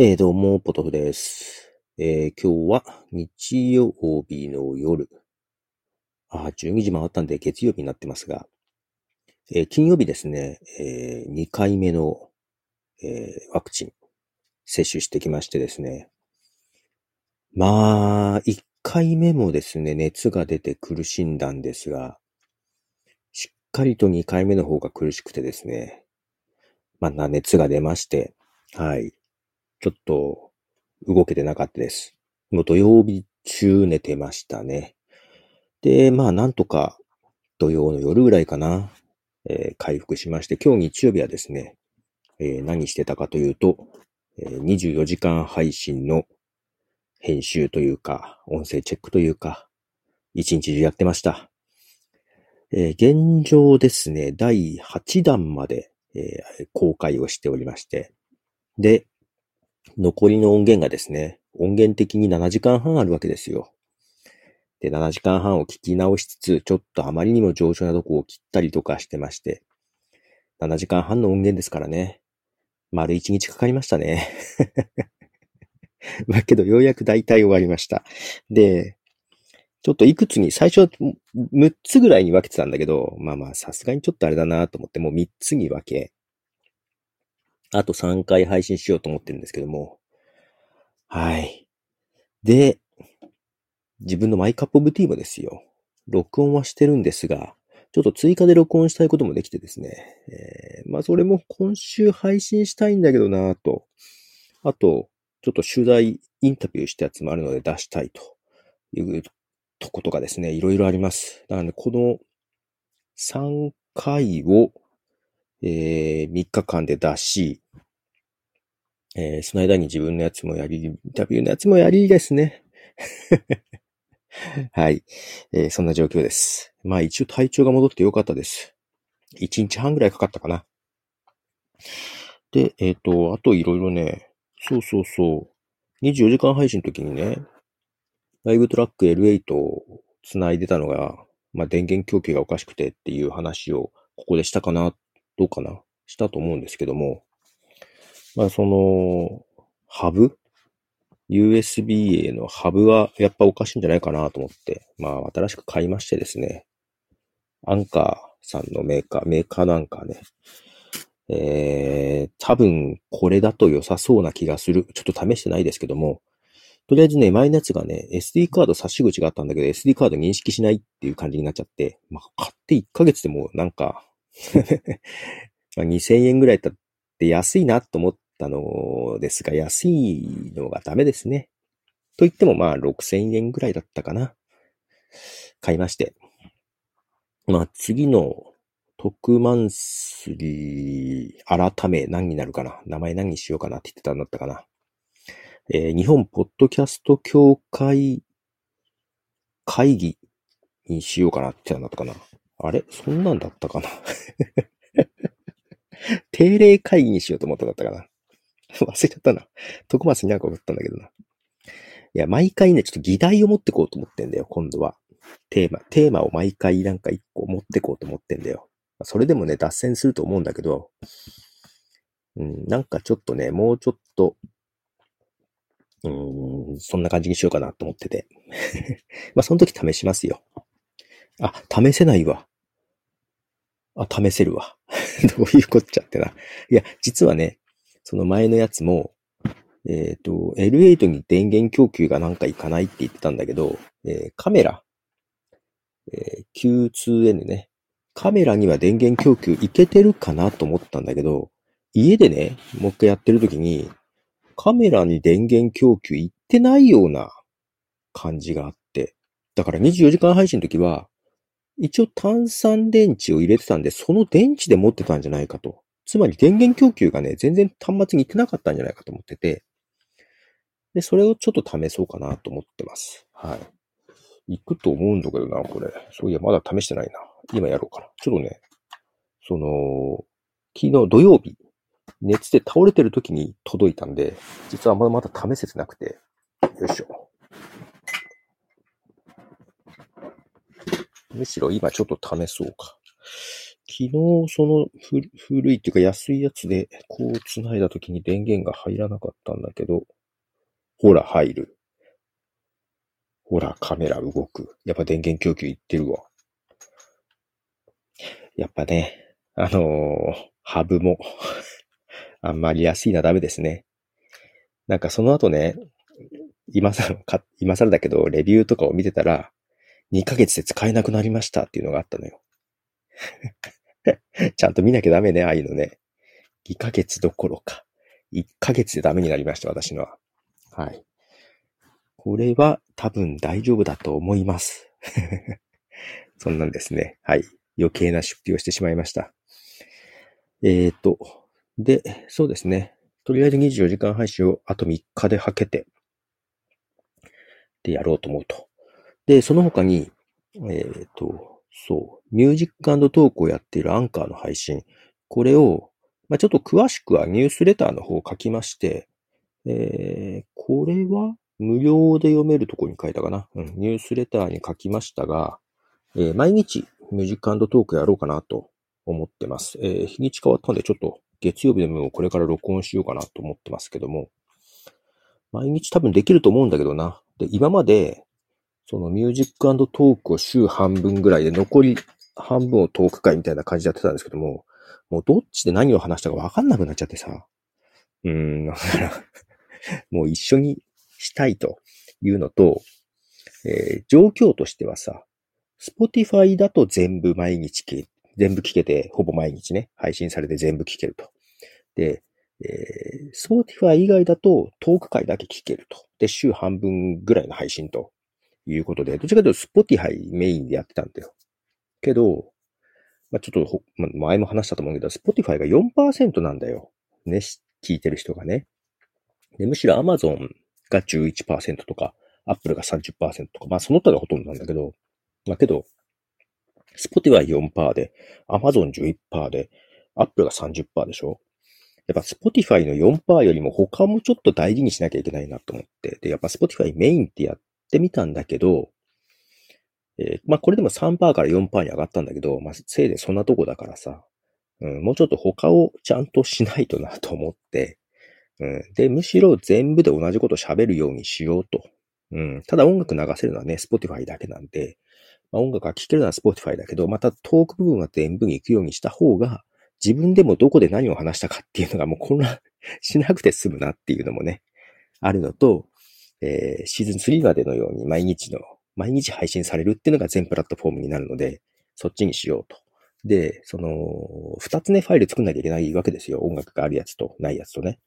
えー、どうも、ポトフです。えー、今日は日曜日の夜。あ、12時回ったんで月曜日になってますが、えー金曜日ですね、え2回目の、えワクチン接種してきましてですね。まあ、1回目もですね、熱が出て苦しんだんですが、しっかりと2回目の方が苦しくてですね、まあ、熱が出まして、はい。ちょっと動けてなかったです。もう土曜日中寝てましたね。で、まあなんとか土曜の夜ぐらいかな、えー回復しまして、今日日曜日はですね、えー何してたかというと、えー24時間配信の編集というか、音声チェックというか、一日中やってました。えー現状ですね、第8弾まで、えー公開をしておりまして、で、残りの音源がですね、音源的に7時間半あるわけですよ。で、7時間半を聞き直しつつ、ちょっとあまりにも上昇なとこを切ったりとかしてまして、7時間半の音源ですからね、丸1日かかりましたね。だけど、ようやく大体終わりました。で、ちょっといくつに、最初は6つぐらいに分けてたんだけど、まあまあ、さすがにちょっとあれだなと思って、もう3つに分け、あと3回配信しようと思ってるんですけども。はい。で、自分のマイカップオブティーもですよ。録音はしてるんですが、ちょっと追加で録音したいこともできてですね。えーまあそれも今週配信したいんだけどなぁと。あと、ちょっと取材、インタビューしたやつもあるので出したいというとことがですね、いろいろあります。なので、この3回をえー、3日間で出し、えーその間に自分のやつもやり、インタビューのやつもやりですね。はい、えーそんな状況です。まあ一応体調が戻ってよかったです。1日半ぐらいかかったかな。で、えっ、と、あといろいろね、そうそうそう、24時間配信の時にね、ライブトラック L8 を繋いでたのが、まあ電源供給がおかしくてっていう話をここでしたかなどうかな？したと思うんですけども、まあその、ハブ ?USB へのハブはやっぱおかしいんじゃないかなと思って、まあ新しく買いましてですね、アンカーさんのメーカー、メーカーのアンカーね、えー、多分これだと良さそうな気がする。ちょっと試してないですけども、とりあえずね、前のやつがね、SD カード差し口があったんだけど、SD カード認識しないっていう感じになっちゃって、まあ、買って1ヶ月でもなんか、ま2000円ぐらいだって安いなと思ったのですが、安いのがダメですね。と言ってもまあ6000円ぐらいだったかな。買いまして。まあ次の特マンスリー改め何になるかな。名前何にしようかなって言ってたんだったかな。えー日本ポッドキャスト協会会議にしようかなってなんだったかな。あれ？そんなんだったかな？定例会議にしようと思ったんだったかな？忘れちゃったな。徳松になんか思ったんだけどな。いや、毎回ね、ちょっと議題を持ってこうと思ってんだよ、今度は。テーマ、テーマを毎回なんか一個持ってこうと思ってんだよ。それでもね、脱線すると思うんだけど、うん、なんかちょっとね、もうちょっと、うん、そんな感じにしようかなと思ってて。まあ、その時試しますよ。あ、試せないわ。あ、試せるわ。どういうこっちゃってな。いや、実はね、その前のやつも、えっ、と、L8 に電源供給がなんかいかないって言ってたんだけど、えーカメラ、えー Q2N ね。カメラには電源供給いけてるかなと思ったんだけど、家でね、もう一回やってる時に、カメラに電源供給いってないような感じがあって。だから24時間配信の時は、一応炭酸電池を入れてたんで、その電池で持ってたんじゃないかと。つまり電源供給がね、全然端末に行ってなかったんじゃないかと思ってて、で、それをちょっと試そうかなと思ってます。はい。行くと思うんだけどな、これ。そういや、まだ試してないな。今やろうかな。ちょっとね、その、昨日土曜日、熱で倒れてる時に届いたんで、実はまだまだ試せてなくて、よいしょ。むしろ今ちょっと試そうか。昨日、その古いっていうか安いやつで、こう繋いだ時に電源が入らなかったんだけど、ほら、入る。ほら、カメラ動く。やっぱ電源供給いってるわ。やっぱね、あのー、ハブもあんまり安いのはダメですね。なんかその後ね、今更、今更だけど、レビューとかを見てたら、2ヶ月で使えなくなりましたっていうのがあったのよ。ちゃんと見なきゃダメね、ああいうのね。2ヶ月どころか。1ヶ月でダメになりました、私のは。はい。これは多分大丈夫だと思います。そんなんですね。はい。余計な出費をしてしまいました。えーと、で、そうですね。とりあえず24時間配信をあと3日ではけて、でやろうと思うと。で、その他に、えーと、そう、ミュージックトークをやっているアンカーの配信、これを、まあ、ちょっと詳しくはニュースレターの方を書きまして、えー、これは無料で読めるとこに書いたかな。うん、ニュースレターに書きましたが、えー、毎日ミュージックトークやろうかなと思ってます。えー、日にち変わったんでちょっと月曜日でもこれから録音しようかなと思ってますけども、毎日多分できると思うんだけどな。で、今まで、そのミュージックトークを週半分ぐらいで残り半分をトーク会みたいな感じでやってたんですけども、もうどっちで何を話したかわかんなくなっちゃってさ。うーん、だから もう一緒にしたいというのと、えー、状況としてはさ、Spotify だと全部毎日聞全部聞けて、ほぼ毎日ね、配信されて全部聞けると。で、えー、Spotify 以外だとトーク回だけ聞けると。で、週半分ぐらいの配信ということで、どちらかというと Spotify メインでやってたんだよ。けど、まあ、ちょっと、まあ、前も話したと思うけど、Spotify が4%なんだよ。ね、聞いてる人がね。で、むしろ Amazon が11%とか、Apple が30%とか、まあその他がほとんどなんだけど、まあけど、Spotify 4%で、Amazon 11%で、Apple が30%でしょやっぱ Spotify の4%よりも他もちょっと大事にしなきゃいけないなと思って。で、やっぱ Spotify メインってやっってみたんだけど、えー、まあこれでも3%から4%に上がったんだけど、まあせいでそんなとこだからさ、うん、もうちょっと他をちゃんとしないとなと思って、うん、で、むしろ全部で同じこと喋るようにしようと。うん、ただ音楽流せるのはね、Spotify だけなんで、まあ、音楽が聴けるのは Spotify だけど、またトーク部分は全部に行くようにした方が、自分でもどこで何を話したかっていうのがもう混乱しなくて済むなっていうのもね、あるのと、えー、シーズン3までのように毎日の、毎日配信されるっていうのが全プラットフォームになるので、そっちにしようと。で、その、二つね、ファイル作んなきゃいけないわけですよ。音楽があるやつとないやつとね。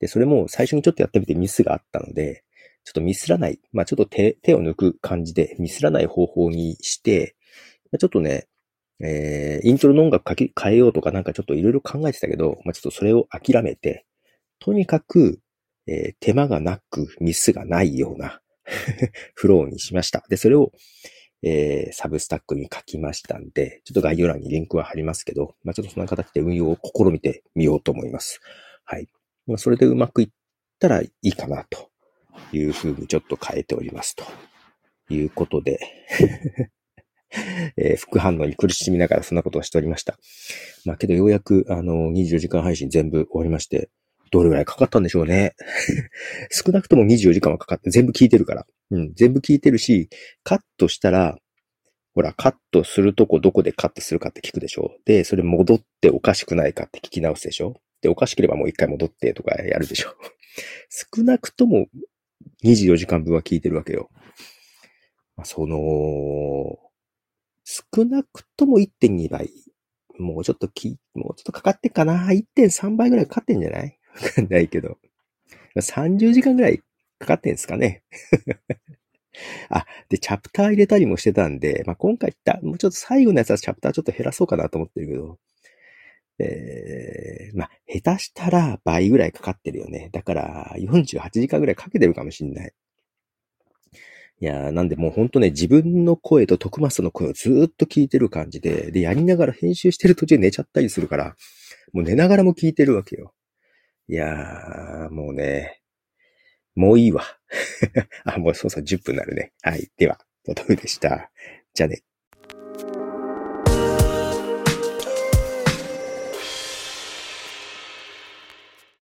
で、それも最初にちょっとやってみてミスがあったので、ちょっとミスらない、まあちょっと手、手を抜く感じでミスらない方法にして、ちょっとね、えー、イントロの音楽書き、変えようとかなんかちょっといろいろ考えてたけど、まあちょっとそれを諦めて、とにかく、えー、手間がなくミスがないような フローにしました。で、それを、えー、サブスタックに書きましたんで、ちょっと概要欄にリンクは貼りますけど、まあちょっとそんな形で運用を試みてみようと思います。はい。まあ、それでうまくいったらいいかなというふうにちょっと変えておりますということで えー、副反応に苦しみながらそんなことをしておりました。まあけどようやくあの24時間配信全部終わりまして、どれぐらいかかったんでしょうね。少なくとも24時間はかかって、全部聞いてるから。うん、全部聞いてるし、カットしたら、ほら、カットするとこどこでカットするかって聞くでしょ。で、それ戻っておかしくないかって聞き直すでしょ。で、おかしければもう一回戻ってとかやるでしょ。少なくとも24時間分は聞いてるわけよ。まあ、その、少なくとも1.2倍。もうちょっとき、もうちょっとかかってんかな ?1.3 倍ぐらいかかってんじゃない？わかんないけど。30時間ぐらいかかってんですかね。あ、で、チャプター入れたりもしてたんで、まあ、今回ったもうちょっと最後のやつはチャプターちょっと減らそうかなと思ってるけど、えー、まあ、下手したら倍ぐらいかかってるよね。だから48時間ぐらいかけてるかもしんない。いやー、なんでもうほんとね、自分の声と徳松の声をずーっと聞いてる感じで、で、やりながら編集してる途中寝ちゃったりするから、もう寝ながらも聞いてるわけよ。いやー、もうね、もういいわ。あ、もうそうそう10分になるね。はい。では、ボトムでした。じゃあね。